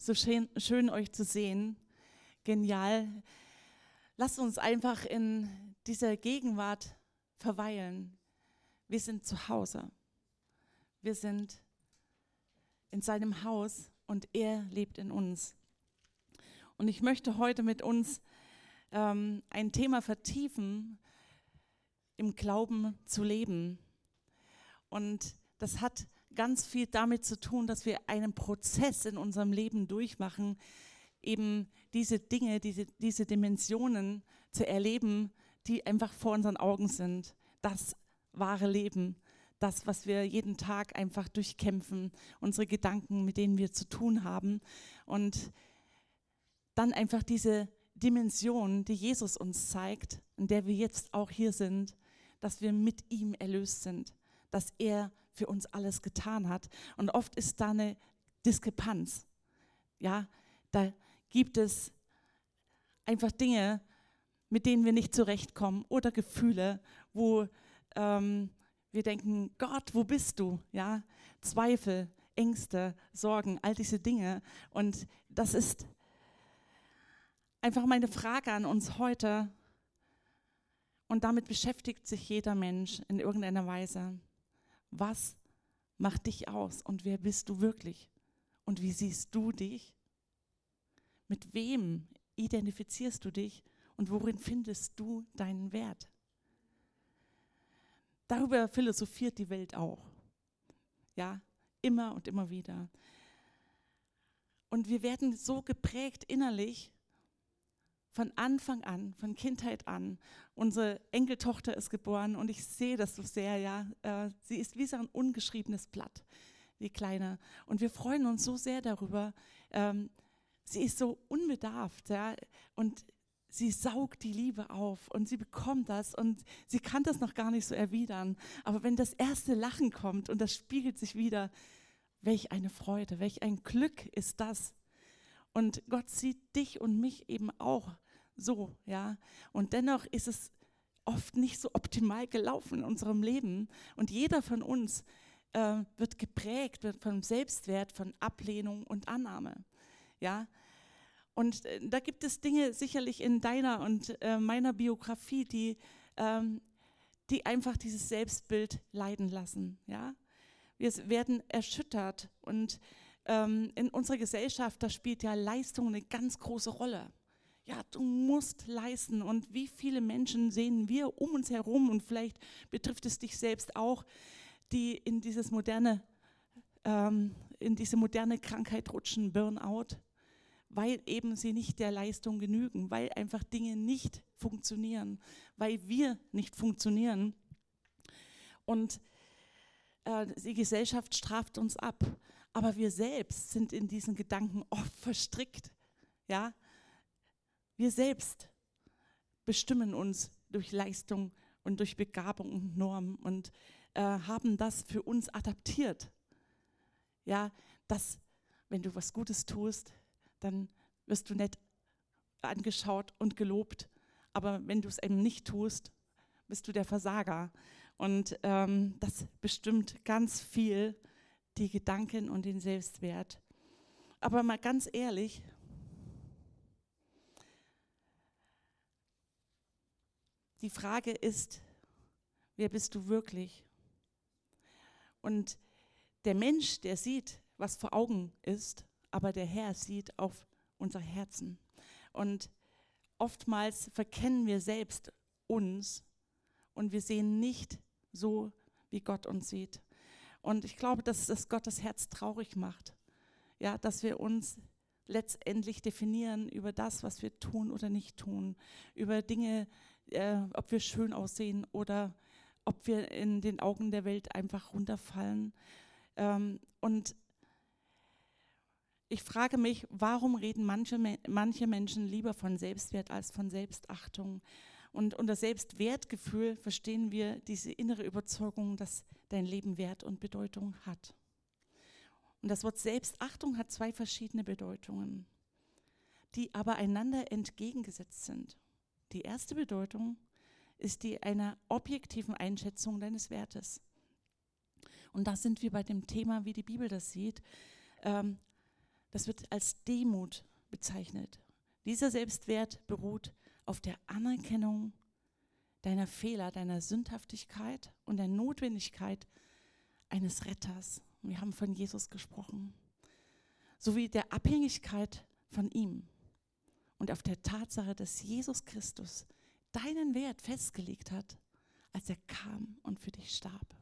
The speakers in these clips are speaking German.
So schön, schön euch zu sehen. Genial. Lasst uns einfach in dieser Gegenwart verweilen. Wir sind zu Hause. Wir sind in seinem Haus und er lebt in uns. Und ich möchte heute mit uns ähm, ein Thema vertiefen, im Glauben zu leben. Und das hat ganz viel damit zu tun, dass wir einen Prozess in unserem Leben durchmachen, eben diese Dinge, diese, diese Dimensionen zu erleben, die einfach vor unseren Augen sind. Das wahre Leben, das, was wir jeden Tag einfach durchkämpfen, unsere Gedanken, mit denen wir zu tun haben. Und dann einfach diese Dimension, die Jesus uns zeigt, in der wir jetzt auch hier sind, dass wir mit ihm erlöst sind, dass er für uns alles getan hat. Und oft ist da eine Diskrepanz. Ja, da gibt es einfach Dinge, mit denen wir nicht zurechtkommen oder Gefühle, wo ähm, wir denken, Gott, wo bist du? Ja, Zweifel, Ängste, Sorgen, all diese Dinge. Und das ist einfach meine Frage an uns heute. Und damit beschäftigt sich jeder Mensch in irgendeiner Weise. Was macht dich aus und wer bist du wirklich? Und wie siehst du dich? Mit wem identifizierst du dich und worin findest du deinen Wert? Darüber philosophiert die Welt auch. Ja, immer und immer wieder. Und wir werden so geprägt innerlich von Anfang an, von Kindheit an. Unsere Enkeltochter ist geboren und ich sehe das so sehr, ja. Äh, sie ist wie so ein ungeschriebenes Blatt, die Kleine. Und wir freuen uns so sehr darüber. Ähm, sie ist so unbedarft, ja. Und sie saugt die Liebe auf und sie bekommt das und sie kann das noch gar nicht so erwidern. Aber wenn das erste Lachen kommt und das spiegelt sich wieder, welch eine Freude, welch ein Glück ist das. Und Gott sieht dich und mich eben auch so, ja. Und dennoch ist es oft nicht so optimal gelaufen in unserem Leben. Und jeder von uns äh, wird geprägt wird von Selbstwert, von Ablehnung und Annahme, ja. Und äh, da gibt es Dinge sicherlich in deiner und äh, meiner Biografie, die, ähm, die einfach dieses Selbstbild leiden lassen, ja. Wir werden erschüttert und ähm, in unserer Gesellschaft, da spielt ja Leistung eine ganz große Rolle ja, du musst leisten. Und wie viele Menschen sehen wir um uns herum und vielleicht betrifft es dich selbst auch, die in dieses moderne, ähm, in diese moderne Krankheit rutschen, Burnout, weil eben sie nicht der Leistung genügen, weil einfach Dinge nicht funktionieren, weil wir nicht funktionieren. Und äh, die Gesellschaft straft uns ab. Aber wir selbst sind in diesen Gedanken oft verstrickt. Ja, wir selbst bestimmen uns durch Leistung und durch Begabung und Norm und äh, haben das für uns adaptiert. Ja, dass wenn du was Gutes tust, dann wirst du nett angeschaut und gelobt. Aber wenn du es eben nicht tust, bist du der Versager. Und ähm, das bestimmt ganz viel die Gedanken und den Selbstwert. Aber mal ganz ehrlich, Die Frage ist, wer bist du wirklich? Und der Mensch, der sieht, was vor Augen ist, aber der Herr sieht auf unser Herzen. Und oftmals verkennen wir selbst uns und wir sehen nicht so, wie Gott uns sieht. Und ich glaube, dass das Gottes Herz traurig macht. Ja, dass wir uns letztendlich definieren über das, was wir tun oder nicht tun, über Dinge, äh, ob wir schön aussehen oder ob wir in den Augen der Welt einfach runterfallen. Ähm, und ich frage mich, warum reden manche, manche Menschen lieber von Selbstwert als von Selbstachtung? Und unter Selbstwertgefühl verstehen wir diese innere Überzeugung, dass dein Leben Wert und Bedeutung hat. Und das Wort Selbstachtung hat zwei verschiedene Bedeutungen, die aber einander entgegengesetzt sind. Die erste Bedeutung ist die einer objektiven Einschätzung deines Wertes. Und da sind wir bei dem Thema, wie die Bibel das sieht. Ähm, das wird als Demut bezeichnet. Dieser Selbstwert beruht auf der Anerkennung deiner Fehler, deiner Sündhaftigkeit und der Notwendigkeit eines Retters. Wir haben von Jesus gesprochen. Sowie der Abhängigkeit von ihm und auf der Tatsache, dass Jesus Christus deinen Wert festgelegt hat, als er kam und für dich starb.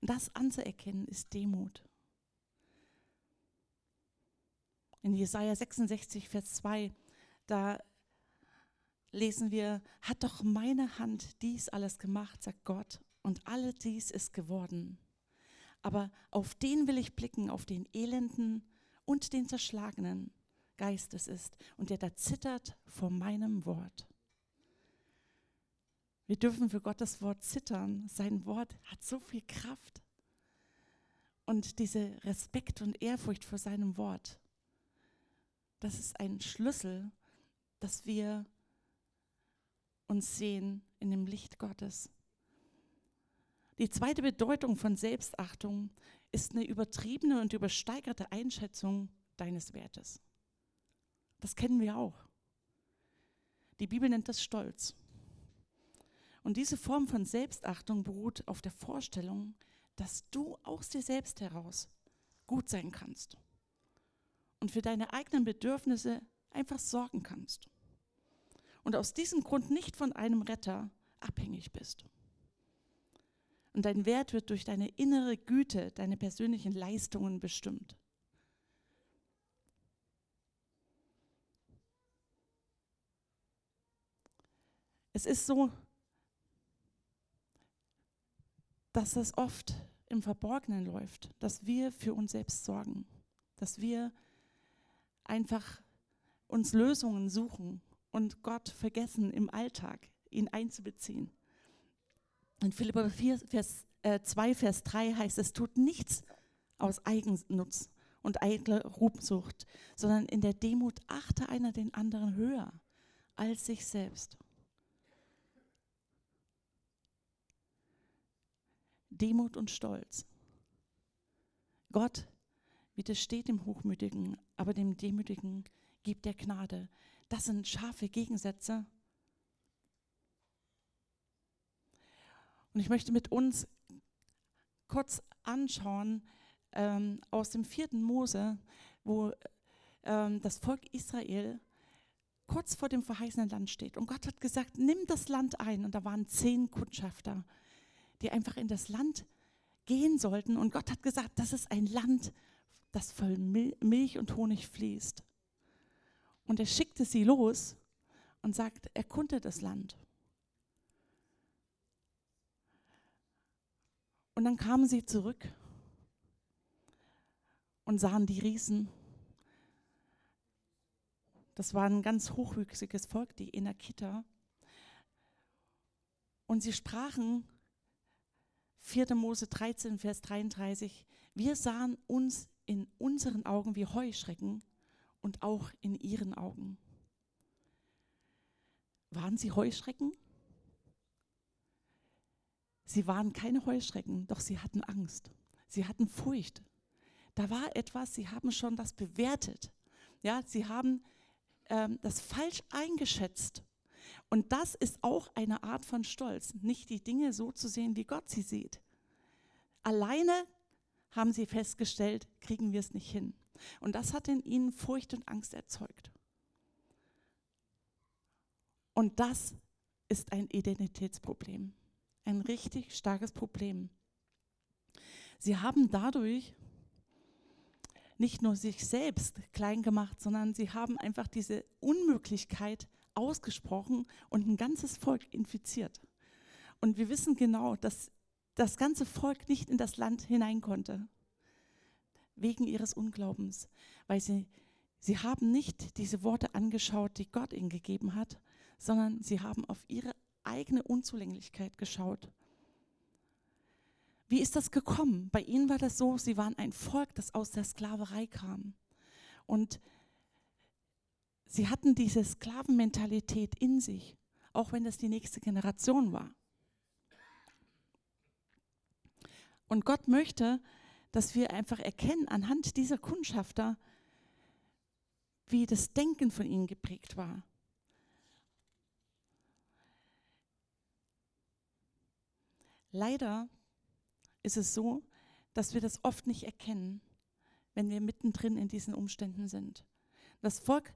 Und das anzuerkennen ist Demut. In Jesaja 66, Vers 2, da lesen wir: Hat doch meine Hand dies alles gemacht, sagt Gott, und alle dies ist geworden. Aber auf den will ich blicken, auf den Elenden und den Zerschlagenen Geistes ist und der da zittert vor meinem Wort. Wir dürfen für Gottes Wort zittern. Sein Wort hat so viel Kraft. Und diese Respekt und Ehrfurcht vor seinem Wort, das ist ein Schlüssel, dass wir uns sehen in dem Licht Gottes. Die zweite Bedeutung von Selbstachtung ist eine übertriebene und übersteigerte Einschätzung deines Wertes. Das kennen wir auch. Die Bibel nennt das Stolz. Und diese Form von Selbstachtung beruht auf der Vorstellung, dass du aus dir selbst heraus gut sein kannst und für deine eigenen Bedürfnisse einfach sorgen kannst. Und aus diesem Grund nicht von einem Retter abhängig bist. Und dein Wert wird durch deine innere Güte, deine persönlichen Leistungen bestimmt. Es ist so, dass das oft im Verborgenen läuft, dass wir für uns selbst sorgen, dass wir einfach uns Lösungen suchen und Gott vergessen im Alltag, ihn einzubeziehen. In Philippa 4, Vers, äh, 2, Vers 3 heißt es, tut nichts aus Eigennutz und eitler Ruhmsucht, sondern in der Demut achte einer den anderen höher als sich selbst. Demut und Stolz. Gott widersteht dem Hochmütigen, aber dem Demütigen gibt er Gnade. Das sind scharfe Gegensätze. Und ich möchte mit uns kurz anschauen ähm, aus dem vierten Mose, wo ähm, das Volk Israel kurz vor dem verheißenen Land steht. Und Gott hat gesagt, nimm das Land ein. Und da waren zehn Kundschafter, die einfach in das Land gehen sollten. Und Gott hat gesagt, das ist ein Land, das voll Milch und Honig fließt. Und er schickte sie los und sagt, erkunde das Land. Und dann kamen sie zurück und sahen die Riesen. Das war ein ganz hochwüchsiges Volk, die Enakita. Und sie sprachen, 4. Mose 13, Vers 33, wir sahen uns in unseren Augen wie Heuschrecken und auch in ihren Augen. Waren sie Heuschrecken? Sie waren keine Heuschrecken, doch sie hatten Angst. Sie hatten Furcht. Da war etwas, sie haben schon das bewertet. Ja, sie haben ähm, das falsch eingeschätzt. Und das ist auch eine Art von Stolz, nicht die Dinge so zu sehen, wie Gott sie sieht. Alleine haben sie festgestellt, kriegen wir es nicht hin. Und das hat in ihnen Furcht und Angst erzeugt. Und das ist ein Identitätsproblem, ein richtig starkes Problem. Sie haben dadurch nicht nur sich selbst klein gemacht, sondern sie haben einfach diese Unmöglichkeit ausgesprochen und ein ganzes Volk infiziert. Und wir wissen genau, dass das ganze Volk nicht in das Land hinein konnte, wegen ihres Unglaubens, weil sie, sie haben nicht diese Worte angeschaut, die Gott ihnen gegeben hat, sondern sie haben auf ihre eigene Unzulänglichkeit geschaut. Wie ist das gekommen? Bei ihnen war das so, sie waren ein Volk, das aus der Sklaverei kam. Und sie hatten diese Sklavenmentalität in sich, auch wenn das die nächste Generation war. Und Gott möchte, dass wir einfach erkennen anhand dieser Kundschafter, wie das Denken von ihnen geprägt war. Leider ist es so, dass wir das oft nicht erkennen, wenn wir mittendrin in diesen Umständen sind. Das Volk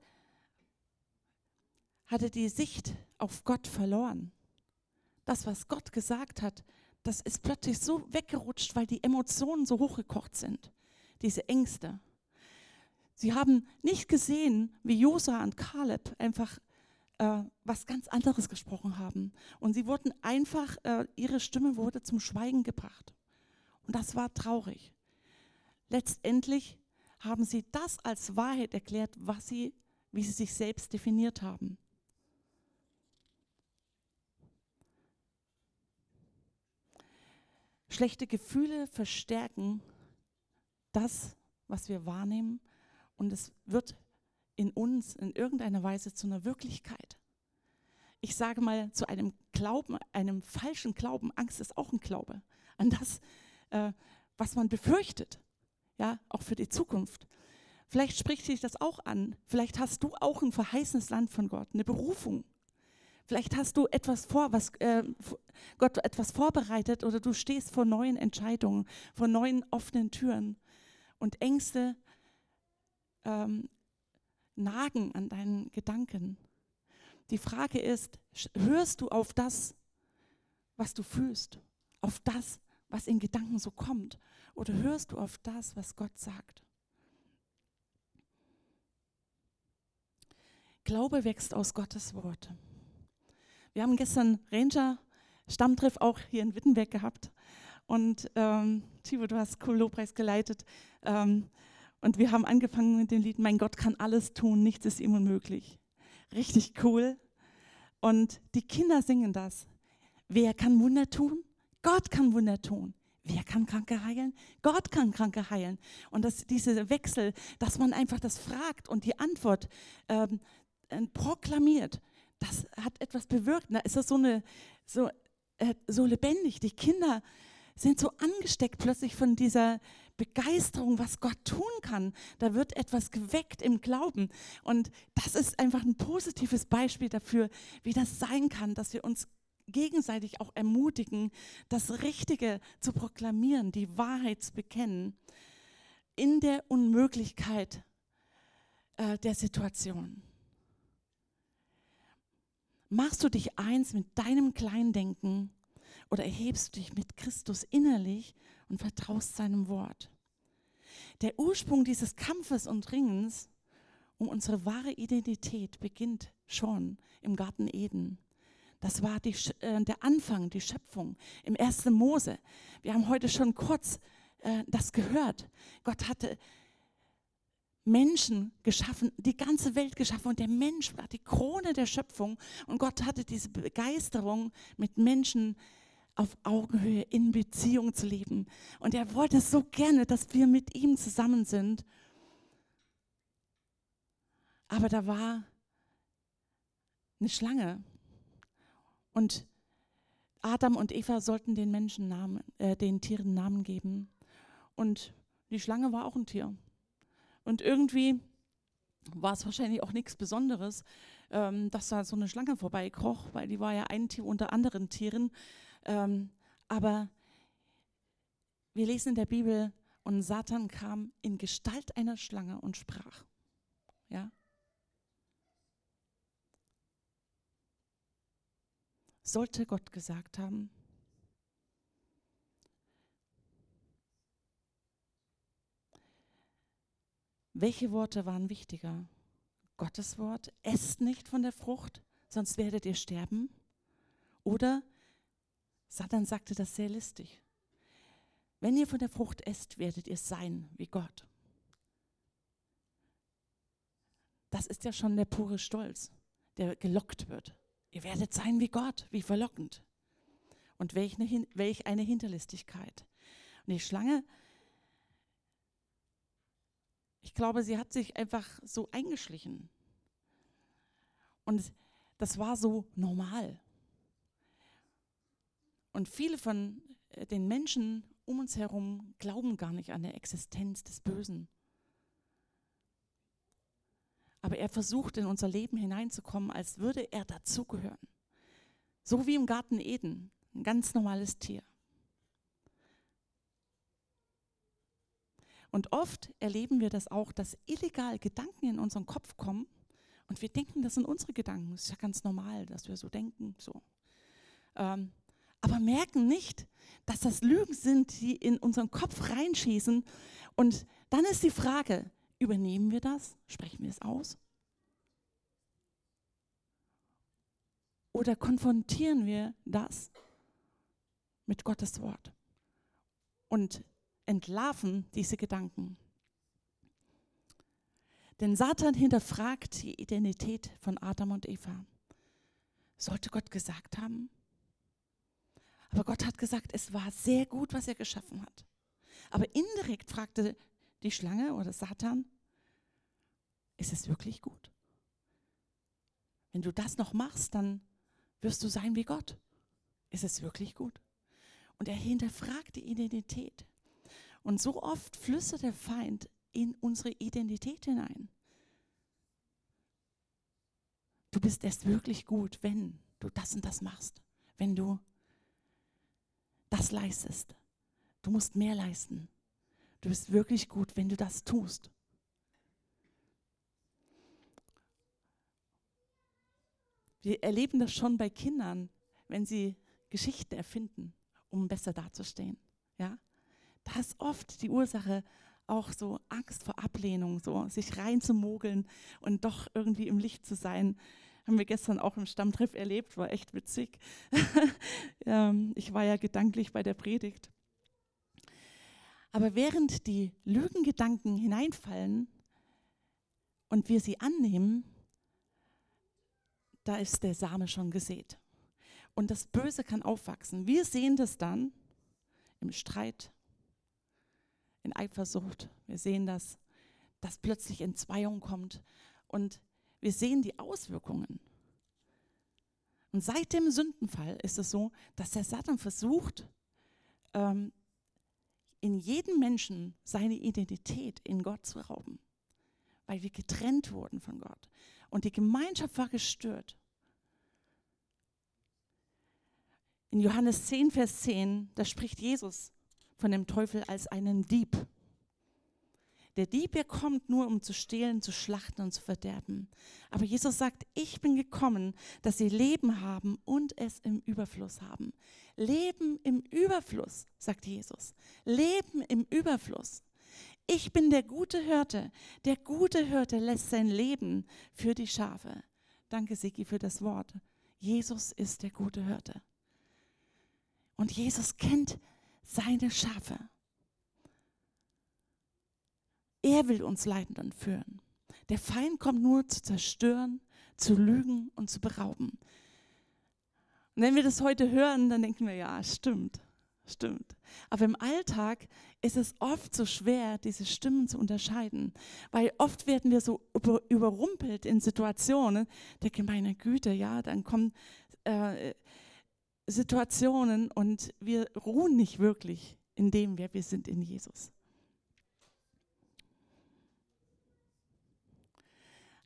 hatte die Sicht auf Gott verloren. Das, was Gott gesagt hat, das ist plötzlich so weggerutscht, weil die Emotionen so hochgekocht sind, diese Ängste. Sie haben nicht gesehen, wie Josa und Kaleb einfach äh, was ganz anderes gesprochen haben. Und sie wurden einfach, äh, ihre Stimme wurde zum Schweigen gebracht. Und das war traurig. Letztendlich haben sie das als Wahrheit erklärt, was sie, wie sie sich selbst definiert haben. Schlechte Gefühle verstärken das, was wir wahrnehmen, und es wird in uns in irgendeiner Weise zu einer Wirklichkeit. Ich sage mal, zu einem Glauben, einem falschen Glauben, Angst ist auch ein Glaube, an das, äh, was man befürchtet, ja, auch für die Zukunft. Vielleicht spricht dich das auch an. Vielleicht hast du auch ein verheißenes Land von Gott, eine Berufung. Vielleicht hast du etwas vor, was äh, Gott etwas vorbereitet oder du stehst vor neuen Entscheidungen, vor neuen offenen Türen und Ängste ähm, nagen an deinen Gedanken. Die Frage ist, hörst du auf das, was du fühlst, auf das, was in Gedanken so kommt, oder hörst du auf das, was Gott sagt? Glaube wächst aus Gottes Wort. Wir haben gestern Ranger Stammtreff auch hier in Wittenberg gehabt. Und ähm, Tivo, du hast cool Lobpreis geleitet. Ähm, und wir haben angefangen mit dem Lied Mein Gott kann alles tun, nichts ist ihm unmöglich. Richtig cool. Und die Kinder singen das. Wer kann Wunder tun? Gott kann Wunder tun. Wer kann Kranke heilen? Gott kann Kranke heilen. Und das, diese Wechsel, dass man einfach das fragt und die Antwort ähm, äh, proklamiert, das hat etwas bewirkt. Da ist das so, eine, so, äh, so lebendig. Die Kinder sind so angesteckt plötzlich von dieser Begeisterung, was Gott tun kann. Da wird etwas geweckt im Glauben. Und das ist einfach ein positives Beispiel dafür, wie das sein kann, dass wir uns gegenseitig auch ermutigen, das Richtige zu proklamieren, die Wahrheit zu bekennen, in der Unmöglichkeit äh, der Situation. Machst du dich eins mit deinem Kleindenken oder erhebst du dich mit Christus innerlich und vertraust seinem Wort? Der Ursprung dieses Kampfes und Ringens um unsere wahre Identität beginnt schon im Garten Eden. Das war die, äh, der Anfang, die Schöpfung im 1. Mose. Wir haben heute schon kurz äh, das gehört. Gott hatte Menschen geschaffen, die ganze Welt geschaffen und der Mensch war die Krone der Schöpfung und Gott hatte diese Begeisterung mit Menschen auf Augenhöhe in Beziehung zu leben und er wollte so gerne, dass wir mit ihm zusammen sind. Aber da war eine Schlange und Adam und Eva sollten den Menschen Namen, äh, den Tieren Namen geben und die Schlange war auch ein Tier. Und irgendwie war es wahrscheinlich auch nichts Besonderes, ähm, dass da so eine Schlange vorbeikroch, weil die war ja ein Tier unter anderen Tieren. Ähm, aber wir lesen in der Bibel, und Satan kam in Gestalt einer Schlange und sprach. Ja? Sollte Gott gesagt haben, Welche Worte waren wichtiger? Gottes Wort, esst nicht von der Frucht, sonst werdet ihr sterben. Oder Satan sagte das sehr listig. Wenn ihr von der Frucht esst, werdet ihr sein wie Gott. Das ist ja schon der pure Stolz, der gelockt wird. Ihr werdet sein wie Gott, wie verlockend. Und welch eine, Hinterlistigkeit. Und die Schlange ich glaube, sie hat sich einfach so eingeschlichen. Und das war so normal. Und viele von äh, den Menschen um uns herum glauben gar nicht an der Existenz des Bösen. Aber er versucht in unser Leben hineinzukommen, als würde er dazugehören. So wie im Garten Eden, ein ganz normales Tier. Und oft erleben wir das auch, dass illegal Gedanken in unseren Kopf kommen und wir denken, das sind unsere Gedanken. Das ist ja ganz normal, dass wir so denken. So. Ähm, aber merken nicht, dass das Lügen sind, die in unseren Kopf reinschießen. Und dann ist die Frage, übernehmen wir das? Sprechen wir es aus? Oder konfrontieren wir das mit Gottes Wort und entlarven diese Gedanken? Denn Satan hinterfragt die Identität von Adam und Eva. Sollte Gott gesagt haben? Aber Gott hat gesagt, es war sehr gut, was er geschaffen hat. Aber indirekt fragte die Schlange oder Satan, ist es wirklich gut? Wenn du das noch machst, dann wirst du sein wie Gott. Ist es wirklich gut? Und er hinterfragt die Identität. Und so oft flüstert der Feind in unsere Identität hinein. Du bist erst wirklich gut, wenn du das und das machst, wenn du das leistest. Du musst mehr leisten. Du bist wirklich gut, wenn du das tust. Wir erleben das schon bei Kindern, wenn sie Geschichten erfinden, um besser dazustehen. Ja? Da ist oft die Ursache auch so Angst vor Ablehnung, so sich reinzumogeln und doch irgendwie im Licht zu sein. Haben wir gestern auch im Stammtreff erlebt, war echt witzig. Ähm, ich war ja gedanklich bei der Predigt. Aber während die Lügengedanken hineinfallen und wir sie annehmen, da ist der Same schon gesät. Und das Böse kann aufwachsen. Wir sehen das dann im Streit, in Eifersucht. Wir sehen das, dass plötzlich Entzweiung kommt. Und wir sehen die Auswirkungen. Und seit dem Sündenfall ist es so, dass der Satan versucht, ähm, in jedem Menschen seine Identität in Gott zu rauben, weil wir getrennt wurden von Gott. Und die Gemeinschaft war gestört. In Johannes 10, Vers 10, da spricht Jesus von dem Teufel als einen Dieb. Der Dieb, er kommt nur, um zu stehlen, zu schlachten und zu verderben. Aber Jesus sagt, ich bin gekommen, dass sie Leben haben und es im Überfluss haben. Leben im Überfluss, sagt Jesus. Leben im Überfluss. Ich bin der gute Hirte. Der gute Hirte lässt sein Leben für die Schafe. Danke, Siki, für das Wort. Jesus ist der gute Hirte. Und Jesus kennt seine Schafe. Er will uns Leidenden führen. Der Feind kommt nur zu zerstören, zu lügen und zu berauben. Und wenn wir das heute hören, dann denken wir, ja, stimmt, stimmt. Aber im Alltag ist es oft so schwer, diese Stimmen zu unterscheiden, weil oft werden wir so über, überrumpelt in Situationen der gemeine Güte, ja, dann kommen äh, Situationen und wir ruhen nicht wirklich in dem, wer wir sind in Jesus.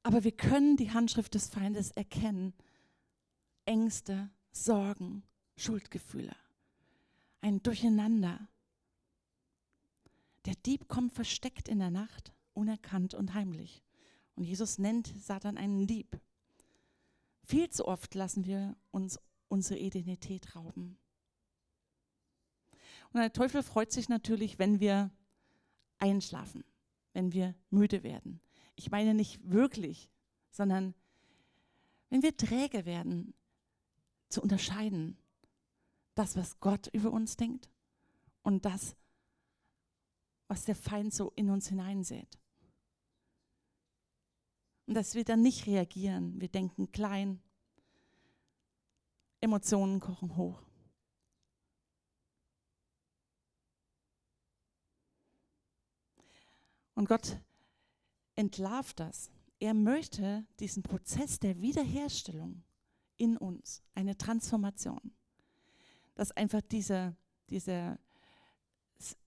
Aber wir können die Handschrift des Feindes erkennen. Ängste, Sorgen, Schuldgefühle. Ein Durcheinander. Der Dieb kommt versteckt in der Nacht, unerkannt und heimlich. Und Jesus nennt Satan einen Dieb. Viel zu oft lassen wir uns unsere Identität rauben. Und der Teufel freut sich natürlich, wenn wir einschlafen, wenn wir müde werden, ich meine nicht wirklich, sondern wenn wir träge werden, zu unterscheiden, das, was Gott über uns denkt und das, was der Feind so in uns hineinsät. Und dass wir dann nicht reagieren, wir denken klein, Emotionen kochen hoch. Und Gott entlarvt das. Er möchte diesen Prozess der Wiederherstellung in uns, eine Transformation. Dass einfach diese, diese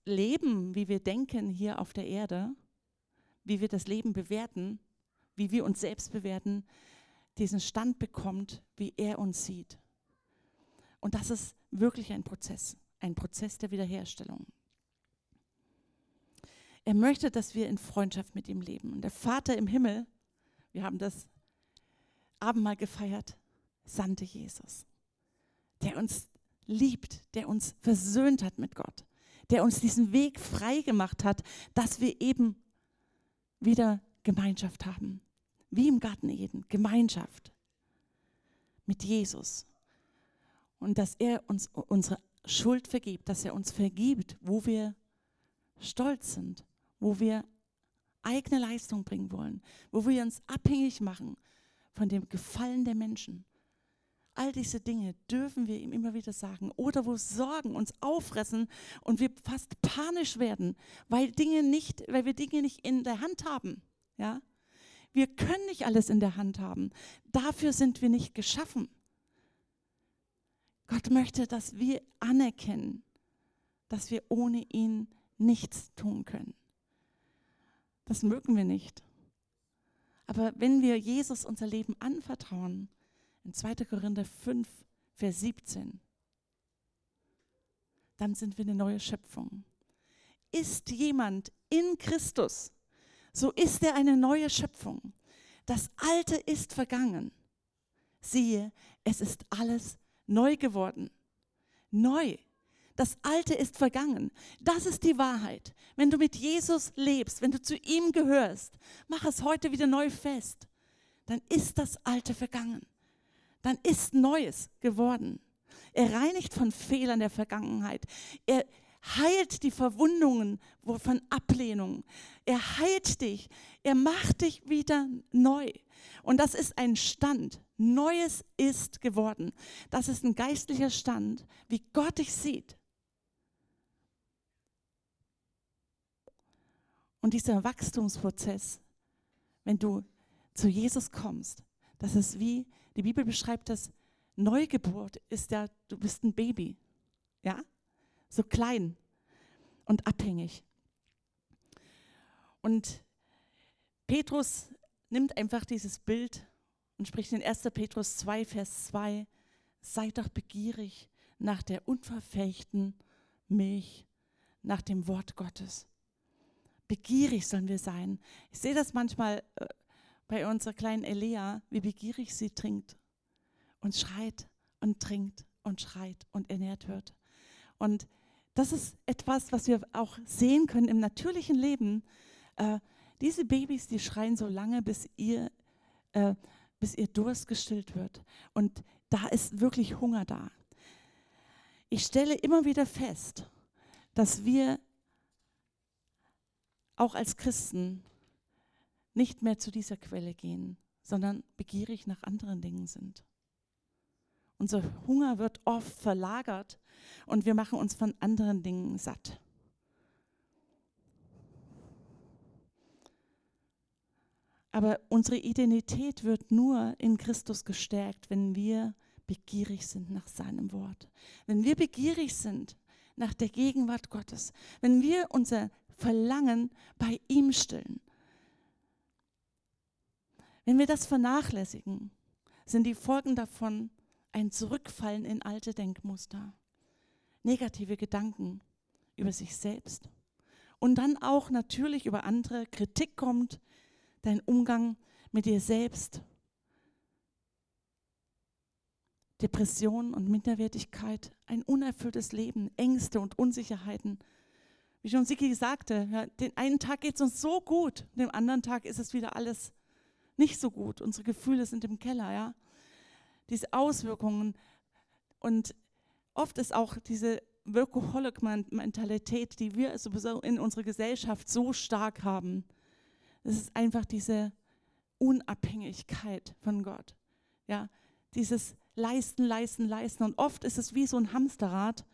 Leben, wie wir denken hier auf der Erde, wie wir das Leben bewerten, wie wir uns selbst bewerten, diesen Stand bekommt, wie er uns sieht. Und das ist wirklich ein Prozess, ein Prozess der Wiederherstellung. Er möchte, dass wir in Freundschaft mit ihm leben. Und der Vater im Himmel, wir haben das Abendmahl gefeiert, sandte Jesus, der uns liebt, der uns versöhnt hat mit Gott, der uns diesen Weg frei gemacht hat, dass wir eben wieder Gemeinschaft haben. Wie im Garten Eden, Gemeinschaft mit Jesus. Und dass er uns unsere Schuld vergibt, dass er uns vergibt, wo wir stolz sind, wo wir eigene Leistung bringen wollen, wo wir uns abhängig machen von dem Gefallen der Menschen. All diese Dinge dürfen wir ihm immer wieder sagen. Oder wo Sorgen uns auffressen und wir fast panisch werden, weil, Dinge nicht, weil wir Dinge nicht in der Hand haben. Ja? Wir können nicht alles in der Hand haben. Dafür sind wir nicht geschaffen. Gott möchte, dass wir anerkennen, dass wir ohne ihn nichts tun können. Das mögen wir nicht. Aber wenn wir Jesus unser Leben anvertrauen, in 2. Korinther 5, Vers 17, dann sind wir eine neue Schöpfung. Ist jemand in Christus, so ist er eine neue Schöpfung. Das Alte ist vergangen. Siehe, es ist alles neu geworden. Neu. Das Alte ist vergangen. Das ist die Wahrheit. Wenn du mit Jesus lebst, wenn du zu ihm gehörst, mach es heute wieder neu fest. Dann ist das Alte vergangen dann ist Neues geworden. Er reinigt von Fehlern der Vergangenheit. Er heilt die Verwundungen von Ablehnung. Er heilt dich. Er macht dich wieder neu. Und das ist ein Stand. Neues ist geworden. Das ist ein geistlicher Stand, wie Gott dich sieht. Und dieser Wachstumsprozess, wenn du zu Jesus kommst, das ist wie die Bibel beschreibt das, Neugeburt ist ja, du bist ein Baby, ja, so klein und abhängig. Und Petrus nimmt einfach dieses Bild und spricht in 1. Petrus 2, Vers 2, seid doch begierig nach der unverfälschten Milch, nach dem Wort Gottes. Begierig sollen wir sein. Ich sehe das manchmal äh, bei unserer kleinen Elea, wie begierig sie trinkt und schreit und trinkt und schreit und ernährt wird. Und das ist etwas, was wir auch sehen können im natürlichen Leben. Äh, diese Babys, die schreien so lange, bis ihr, äh, bis ihr Durst gestillt wird. Und da ist wirklich Hunger da. Ich stelle immer wieder fest, dass wir auch als Christen nicht mehr zu dieser Quelle gehen, sondern begierig nach anderen Dingen sind. Unser Hunger wird oft verlagert und wir machen uns von anderen Dingen satt. Aber unsere Identität wird nur in Christus gestärkt, wenn wir begierig sind nach seinem Wort. Wenn wir begierig sind nach der Gegenwart Gottes. Wenn wir unser Verlangen bei ihm stillen. Wenn wir das vernachlässigen, sind die Folgen davon ein Zurückfallen in alte Denkmuster, negative Gedanken über sich selbst und dann auch natürlich über andere, Kritik kommt, dein Umgang mit dir selbst, Depression und Minderwertigkeit, ein unerfülltes Leben, Ängste und Unsicherheiten. Wie schon Siki sagte, ja, den einen Tag geht es uns so gut, dem anderen Tag ist es wieder alles nicht so gut. Unsere Gefühle sind im Keller, ja. Diese Auswirkungen und oft ist auch diese Workaholic-Mentalität, die wir sowieso in unserer Gesellschaft so stark haben. Es ist einfach diese Unabhängigkeit von Gott. Ja, dieses Leisten, Leisten, Leisten. Und oft ist es wie so ein Hamsterrad.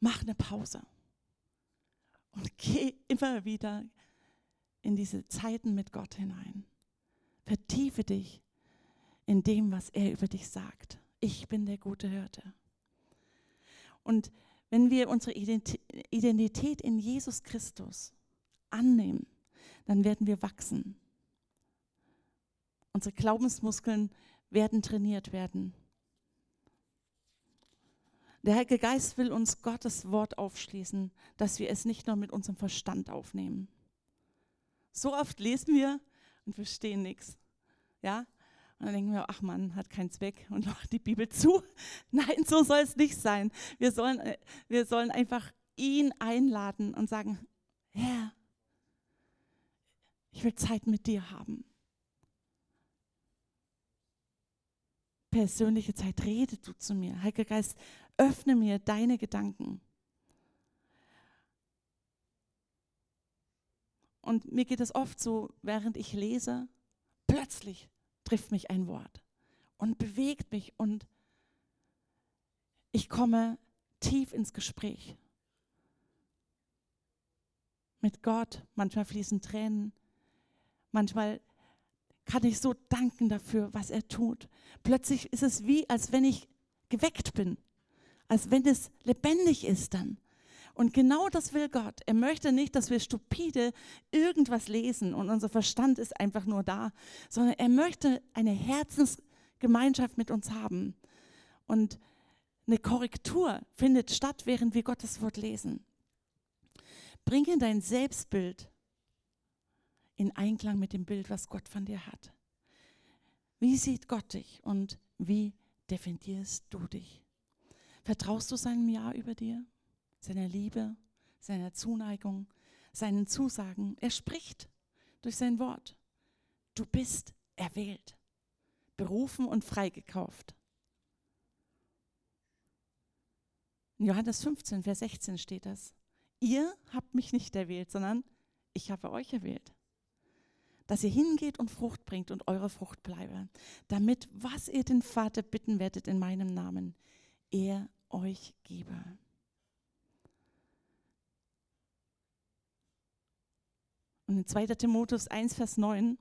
Mach eine Pause und geh immer wieder in diese Zeiten mit Gott hinein. Vertiefe dich in dem, was er über dich sagt. Ich bin der gute Hirte. Und wenn wir unsere Identität in Jesus Christus annehmen, dann werden wir wachsen. Unsere Glaubensmuskeln werden trainiert werden. Der Heilige Geist will uns Gottes Wort aufschließen, dass wir es nicht nur mit unserem Verstand aufnehmen. So oft lesen wir und verstehen nichts. Ja? Und dann denken wir, ach man, hat keinen Zweck und macht die Bibel zu. Nein, so soll es nicht sein. Wir sollen, äh, wir sollen einfach ihn einladen und sagen, Herr, ich will Zeit mit dir haben. Persönliche Zeit, rede du zu mir. Heiliger Geist, öffne mir deine Gedanken. Und mir geht es oft so, während ich lese, plötzlich trifft mich ein Wort und bewegt mich und ich komme tief ins Gespräch mit Gott. Manchmal fließen Tränen, manchmal kann ich so danken dafür, was er tut. Plötzlich ist es wie, als wenn ich geweckt bin, als wenn es lebendig ist dann. Und genau das will Gott. Er möchte nicht, dass wir stupide irgendwas lesen und unser Verstand ist einfach nur da, sondern er möchte eine Herzensgemeinschaft mit uns haben. Und eine Korrektur findet statt, während wir Gottes Wort lesen. Bringe dein Selbstbild in Einklang mit dem Bild, was Gott von dir hat. Wie sieht Gott dich und wie definierst du dich? Vertraust du seinem Ja über dir? seiner Liebe, seiner Zuneigung, seinen Zusagen. Er spricht durch sein Wort. Du bist erwählt, berufen und freigekauft. In Johannes 15, Vers 16 steht das. Ihr habt mich nicht erwählt, sondern ich habe euch erwählt. Dass ihr hingeht und Frucht bringt und eure Frucht bleibe, damit, was ihr den Vater bitten werdet in meinem Namen, er euch gebe. Und in 2. Timotheus 1, Vers 9,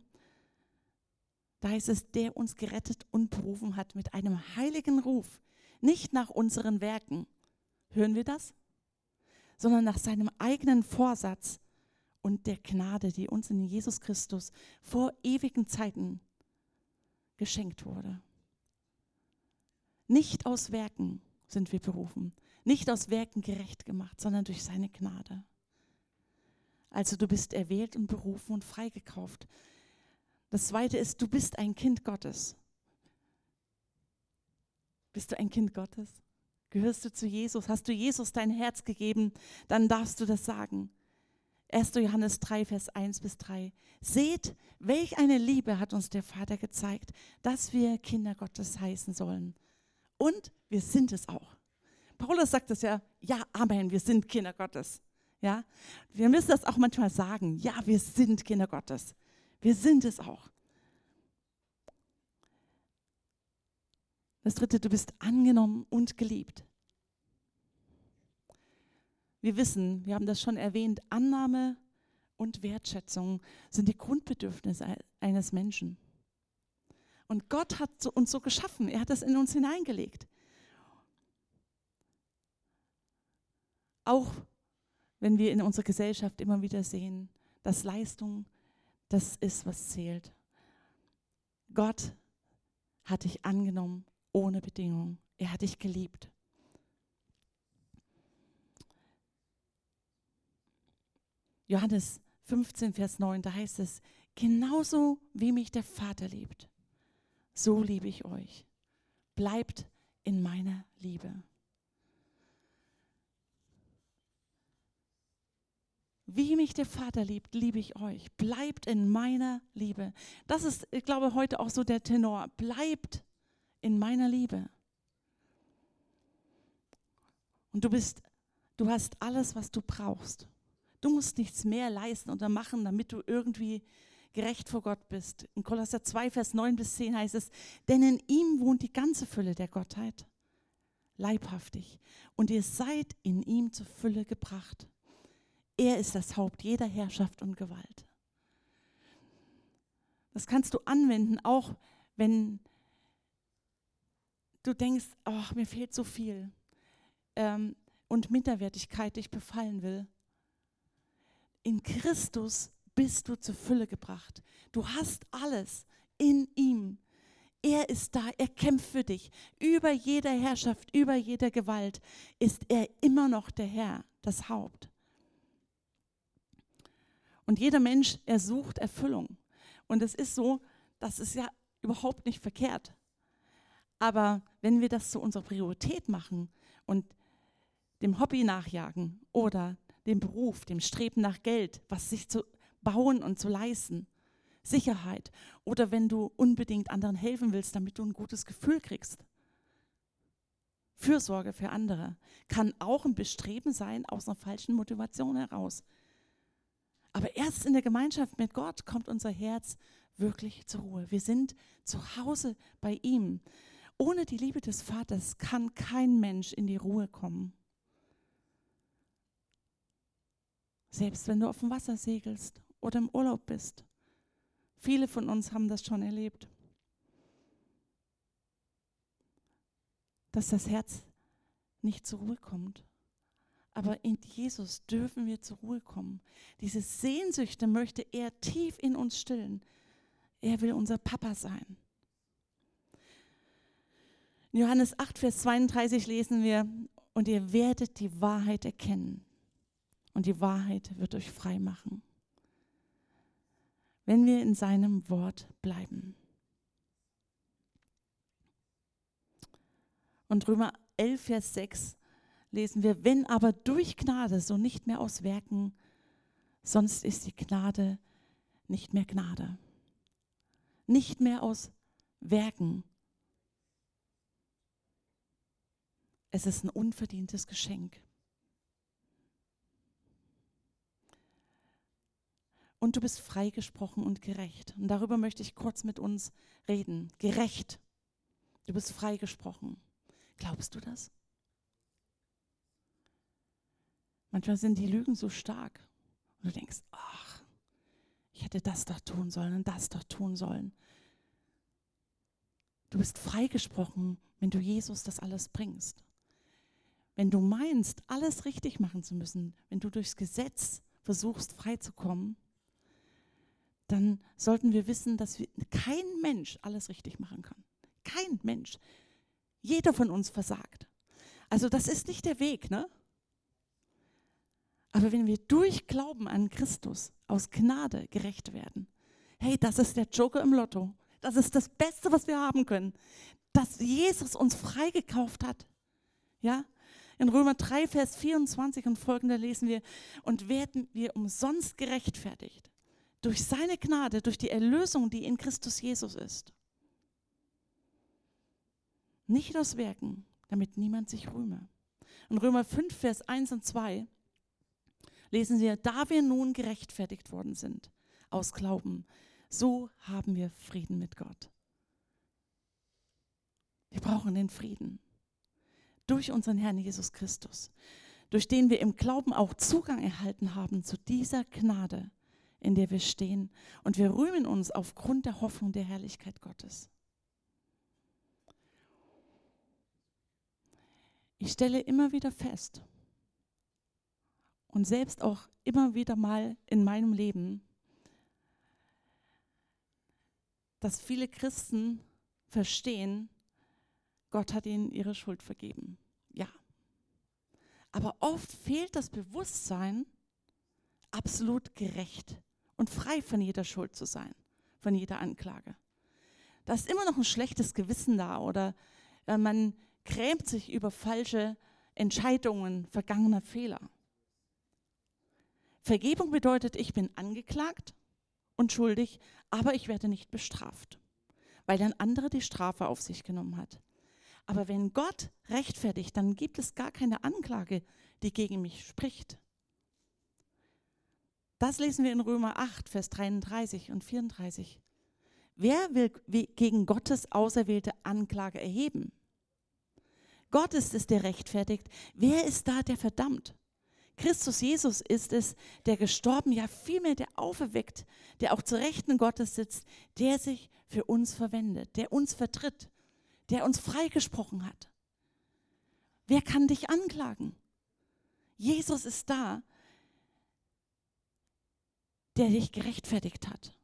da heißt es, der uns gerettet und berufen hat mit einem heiligen Ruf, nicht nach unseren Werken. Hören wir das? Sondern nach seinem eigenen Vorsatz und der Gnade, die uns in Jesus Christus vor ewigen Zeiten geschenkt wurde. Nicht aus Werken sind wir berufen, nicht aus Werken gerecht gemacht, sondern durch seine Gnade. Also du bist erwählt und berufen und freigekauft. Das zweite ist, du bist ein Kind Gottes. Bist du ein Kind Gottes? Gehörst du zu Jesus? Hast du Jesus dein Herz gegeben? Dann darfst du das sagen. 1. Johannes 3, Vers 1 bis 3. Seht, welch eine Liebe hat uns der Vater gezeigt, dass wir Kinder Gottes heißen sollen. Und wir sind es auch. Paulus sagt es ja, ja, Amen, wir sind Kinder Gottes. Ja? Wir müssen das auch manchmal sagen. Ja, wir sind Kinder Gottes. Wir sind es auch. Das dritte, du bist angenommen und geliebt. Wir wissen, wir haben das schon erwähnt, Annahme und Wertschätzung sind die Grundbedürfnisse eines Menschen. Und Gott hat uns so geschaffen, er hat das in uns hineingelegt. Auch wenn wir in unserer Gesellschaft immer wieder sehen, dass Leistung das ist, was zählt. Gott hat dich angenommen ohne Bedingung. Er hat dich geliebt. Johannes 15, Vers 9, da heißt es, genauso wie mich der Vater liebt, so liebe ich euch. Bleibt in meiner Liebe. Wie mich der Vater liebt, liebe ich euch. Bleibt in meiner Liebe. Das ist, ich glaube, heute auch so der Tenor. Bleibt in meiner Liebe. Und du bist, du hast alles, was du brauchst. Du musst nichts mehr leisten oder machen, damit du irgendwie gerecht vor Gott bist. In Kolosser 2, Vers 9 bis 10 heißt es, denn in ihm wohnt die ganze Fülle der Gottheit, leibhaftig. Und ihr seid in ihm zur Fülle gebracht. Er ist das Haupt jeder Herrschaft und Gewalt. Das kannst du anwenden, auch wenn du denkst, oh, mir fehlt so viel. Ähm, und Minderwertigkeit dich befallen will. In Christus bist du zur Fülle gebracht. Du hast alles in ihm. Er ist da, er kämpft für dich. Über jeder Herrschaft, über jeder Gewalt ist er immer noch der Herr, das Haupt. Und jeder Mensch, er sucht Erfüllung. Und es ist so, das ist ja überhaupt nicht verkehrt. Aber wenn wir das zu unserer Priorität machen und dem Hobby nachjagen oder dem Beruf, dem Streben nach Geld, was sich zu bauen und zu leisten, Sicherheit oder wenn du unbedingt anderen helfen willst, damit du ein gutes Gefühl kriegst. Fürsorge für andere kann auch ein Bestreben sein aus einer falschen Motivation heraus. Aber erst in der Gemeinschaft mit Gott kommt unser Herz wirklich zur Ruhe. Wir sind zu Hause bei ihm. Ohne die Liebe des Vaters kann kein Mensch in die Ruhe kommen. Selbst wenn du auf dem Wasser segelst oder im Urlaub bist. Viele von uns haben das schon erlebt. Dass das Herz nicht zur Ruhe kommt. Aber in Jesus dürfen wir zur Ruhe kommen. Diese Sehnsüchte möchte er tief in uns stillen. Er will unser Papa sein. In Johannes 8, Vers 32 lesen wir, und ihr werdet die Wahrheit erkennen. Und die Wahrheit wird euch frei machen. Wenn wir in seinem Wort bleiben. Und Römer 11, Vers 6 lesen wir, wenn aber durch Gnade, so nicht mehr aus Werken, sonst ist die Gnade nicht mehr Gnade. Nicht mehr aus Werken. Es ist ein unverdientes Geschenk. Und du bist freigesprochen und gerecht. Und darüber möchte ich kurz mit uns reden. Gerecht. Du bist freigesprochen. Glaubst du das? Manchmal sind die Lügen so stark. Und du denkst, ach, ich hätte das doch tun sollen und das doch tun sollen. Du bist freigesprochen, wenn du Jesus das alles bringst. Wenn du meinst, alles richtig machen zu müssen, wenn du durchs Gesetz versuchst, freizukommen, dann sollten wir wissen, dass wir, kein Mensch alles richtig machen kann. Kein Mensch. Jeder von uns versagt. Also das ist nicht der Weg, ne? Aber wenn wir durch Glauben an Christus aus Gnade gerecht werden, hey, das ist der Joker im Lotto. Das ist das Beste, was wir haben können, dass Jesus uns freigekauft hat. Ja? In Römer 3, Vers 24 und folgende lesen wir, und werden wir umsonst gerechtfertigt durch seine Gnade, durch die Erlösung, die in Christus Jesus ist. Nicht aus Werken, damit niemand sich rühme. In Römer 5, Vers 1 und 2 lesen wir, da wir nun gerechtfertigt worden sind aus Glauben, so haben wir Frieden mit Gott. Wir brauchen den Frieden durch unseren Herrn Jesus Christus, durch den wir im Glauben auch Zugang erhalten haben zu dieser Gnade, in der wir stehen. Und wir rühmen uns aufgrund der Hoffnung der Herrlichkeit Gottes. Ich stelle immer wieder fest, und selbst auch immer wieder mal in meinem Leben, dass viele Christen verstehen, Gott hat ihnen ihre Schuld vergeben. Ja. Aber oft fehlt das Bewusstsein, absolut gerecht und frei von jeder Schuld zu sein, von jeder Anklage. Da ist immer noch ein schlechtes Gewissen da oder äh, man grämt sich über falsche Entscheidungen vergangener Fehler. Vergebung bedeutet, ich bin angeklagt und schuldig, aber ich werde nicht bestraft, weil ein anderer die Strafe auf sich genommen hat. Aber wenn Gott rechtfertigt, dann gibt es gar keine Anklage, die gegen mich spricht. Das lesen wir in Römer 8, Vers 33 und 34. Wer will gegen Gottes auserwählte Anklage erheben? Gott ist es, der rechtfertigt. Wer ist da, der verdammt? Christus Jesus ist es, der gestorben, ja vielmehr der auferweckt, der auch zu Rechten Gottes sitzt, der sich für uns verwendet, der uns vertritt, der uns freigesprochen hat. Wer kann dich anklagen? Jesus ist da, der dich gerechtfertigt hat.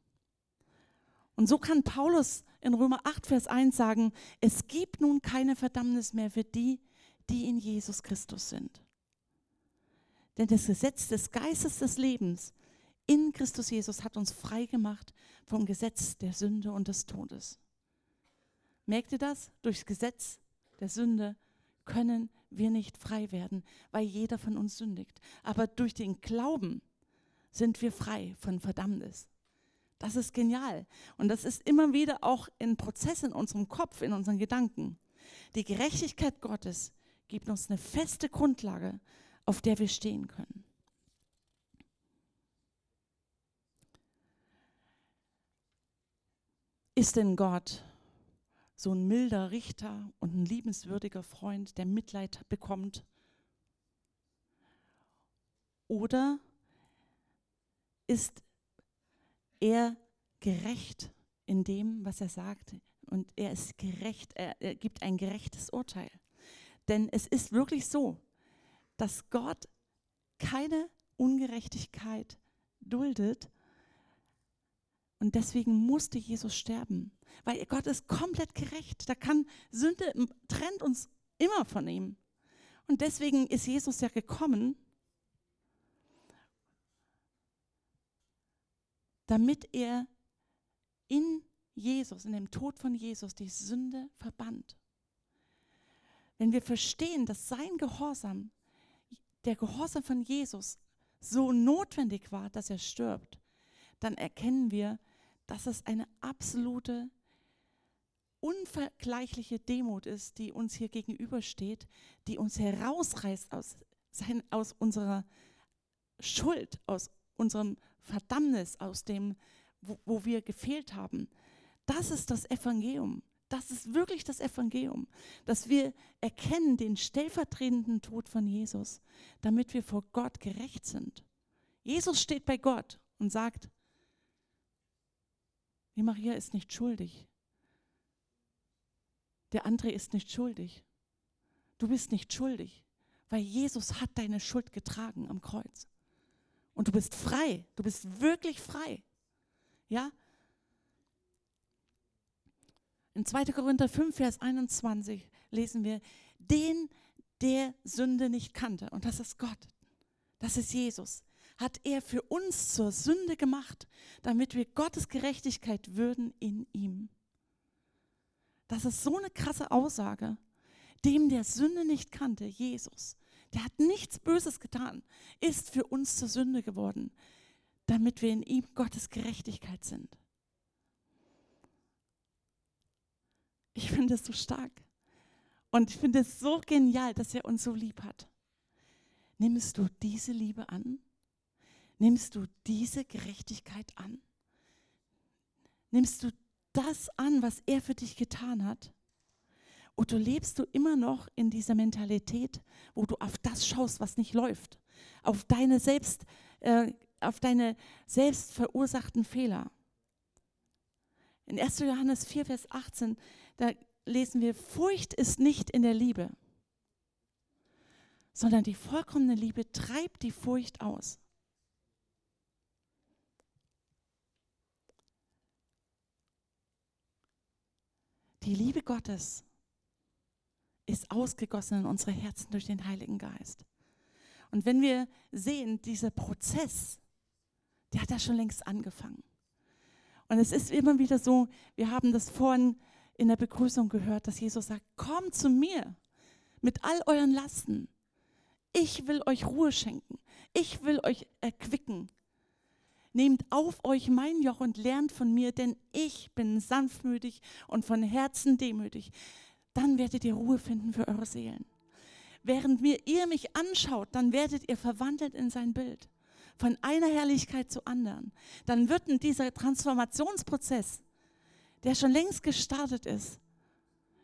Und so kann Paulus in Römer 8, Vers 1 sagen, es gibt nun keine Verdammnis mehr für die, die in Jesus Christus sind. Denn das Gesetz des Geistes des Lebens in Christus Jesus hat uns frei gemacht vom Gesetz der Sünde und des Todes. Merkt ihr das? Durchs Gesetz der Sünde können wir nicht frei werden, weil jeder von uns sündigt. Aber durch den Glauben sind wir frei von Verdammnis. Das ist genial. Und das ist immer wieder auch ein Prozess in unserem Kopf, in unseren Gedanken. Die Gerechtigkeit Gottes gibt uns eine feste Grundlage, auf der wir stehen können. Ist denn Gott so ein milder Richter und ein liebenswürdiger Freund, der Mitleid bekommt? Oder ist er gerecht in dem, was er sagt? Und er ist gerecht, er, er gibt ein gerechtes Urteil. Denn es ist wirklich so, dass Gott keine Ungerechtigkeit duldet. Und deswegen musste Jesus sterben, weil Gott ist komplett gerecht. Da kann Sünde trennt uns immer von ihm. Und deswegen ist Jesus ja gekommen, damit er in Jesus, in dem Tod von Jesus, die Sünde verbannt. Wenn wir verstehen, dass sein Gehorsam, der Gehorsam von Jesus, so notwendig war, dass er stirbt, dann erkennen wir, dass es eine absolute, unvergleichliche Demut ist, die uns hier gegenübersteht, die uns herausreißt aus, sein, aus unserer Schuld, aus unserem Verdammnis, aus dem, wo, wo wir gefehlt haben. Das ist das Evangelium. Das ist wirklich das Evangelium, dass wir erkennen den stellvertretenden Tod von Jesus, damit wir vor Gott gerecht sind. Jesus steht bei Gott und sagt, die Maria ist nicht schuldig. Der André ist nicht schuldig. Du bist nicht schuldig, weil Jesus hat deine Schuld getragen am Kreuz. Und du bist frei. Du bist wirklich frei. Ja? In 2. Korinther 5, Vers 21 lesen wir, den, der Sünde nicht kannte, und das ist Gott, das ist Jesus, hat er für uns zur Sünde gemacht, damit wir Gottes Gerechtigkeit würden in ihm. Das ist so eine krasse Aussage. Dem, der Sünde nicht kannte, Jesus, der hat nichts Böses getan, ist für uns zur Sünde geworden, damit wir in ihm Gottes Gerechtigkeit sind. Ich finde es so stark. Und ich finde es so genial, dass er uns so lieb hat. Nimmst du diese Liebe an? Nimmst du diese Gerechtigkeit an? Nimmst du das an, was er für dich getan hat? Oder lebst du immer noch in dieser Mentalität, wo du auf das schaust, was nicht läuft? Auf deine selbst, äh, auf deine selbst verursachten Fehler? In 1. Johannes 4, Vers 18, da lesen wir, Furcht ist nicht in der Liebe, sondern die vollkommene Liebe treibt die Furcht aus. Die Liebe Gottes ist ausgegossen in unsere Herzen durch den Heiligen Geist. Und wenn wir sehen, dieser Prozess, der hat ja schon längst angefangen. Und es ist immer wieder so, wir haben das vorhin in der Begrüßung gehört, dass Jesus sagt, kommt zu mir mit all euren Lasten. Ich will euch Ruhe schenken. Ich will euch erquicken. Nehmt auf euch mein Joch und lernt von mir, denn ich bin sanftmütig und von Herzen demütig dann werdet ihr Ruhe finden für eure Seelen. Während ihr mich anschaut, dann werdet ihr verwandelt in sein Bild. Von einer Herrlichkeit zur anderen. Dann wird dieser Transformationsprozess, der schon längst gestartet ist,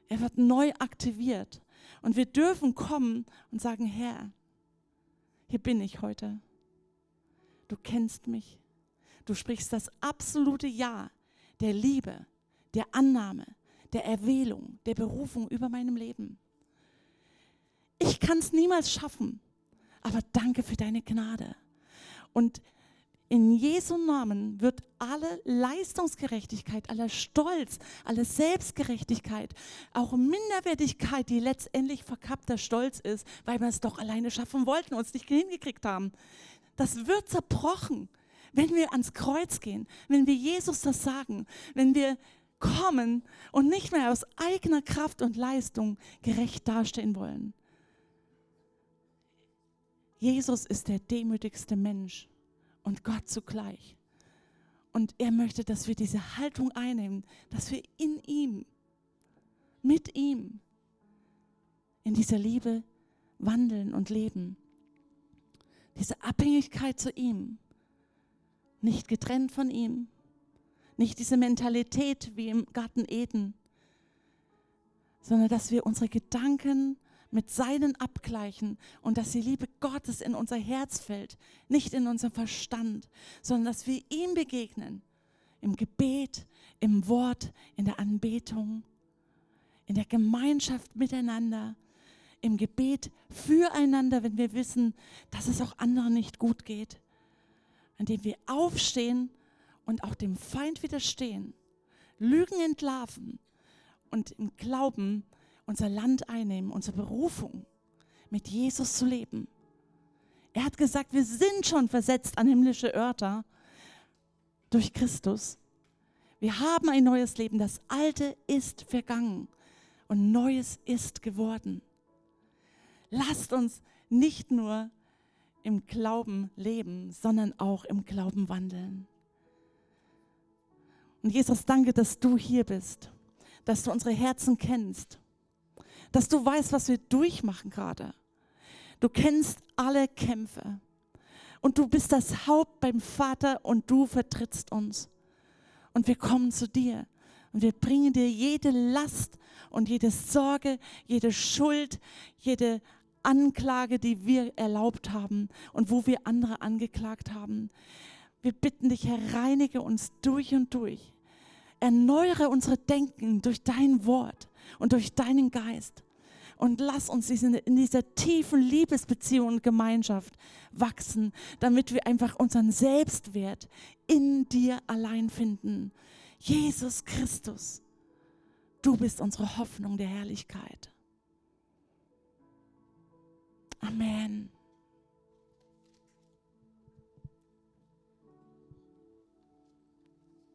er wird neu aktiviert. Und wir dürfen kommen und sagen, Herr, hier bin ich heute. Du kennst mich. Du sprichst das absolute Ja der Liebe, der Annahme, der Erwählung, der Berufung über meinem Leben. Ich kann es niemals schaffen, aber danke für deine Gnade. Und in Jesu Namen wird alle Leistungsgerechtigkeit, aller Stolz, alle Selbstgerechtigkeit, auch Minderwertigkeit, die letztendlich verkappter Stolz ist, weil wir es doch alleine schaffen wollten und es nicht hingekriegt haben, das wird zerbrochen, wenn wir ans Kreuz gehen, wenn wir Jesus das sagen, wenn wir kommen und nicht mehr aus eigener Kraft und Leistung gerecht dastehen wollen. Jesus ist der demütigste Mensch und Gott zugleich. Und er möchte, dass wir diese Haltung einnehmen, dass wir in ihm, mit ihm, in dieser Liebe wandeln und leben. Diese Abhängigkeit zu ihm, nicht getrennt von ihm, nicht diese Mentalität wie im Garten Eden, sondern dass wir unsere Gedanken mit seinen abgleichen und dass die Liebe Gottes in unser Herz fällt, nicht in unseren Verstand, sondern dass wir ihm begegnen, im Gebet, im Wort, in der Anbetung, in der Gemeinschaft miteinander, im Gebet füreinander, wenn wir wissen, dass es auch anderen nicht gut geht, indem wir aufstehen und auch dem Feind widerstehen, Lügen entlarven und im Glauben unser Land einnehmen, unsere Berufung, mit Jesus zu leben. Er hat gesagt, wir sind schon versetzt an himmlische Örter durch Christus. Wir haben ein neues Leben. Das Alte ist vergangen und Neues ist geworden. Lasst uns nicht nur im Glauben leben, sondern auch im Glauben wandeln. Und Jesus, danke, dass du hier bist, dass du unsere Herzen kennst dass du weißt, was wir durchmachen gerade. Du kennst alle Kämpfe und du bist das Haupt beim Vater und du vertrittst uns. Und wir kommen zu dir und wir bringen dir jede Last und jede Sorge, jede Schuld, jede Anklage, die wir erlaubt haben und wo wir andere angeklagt haben. Wir bitten dich, Herr, reinige uns durch und durch. Erneuere unsere Denken durch dein Wort und durch deinen Geist. Und lass uns in dieser tiefen Liebesbeziehung und Gemeinschaft wachsen, damit wir einfach unseren Selbstwert in dir allein finden. Jesus Christus, du bist unsere Hoffnung der Herrlichkeit. Amen.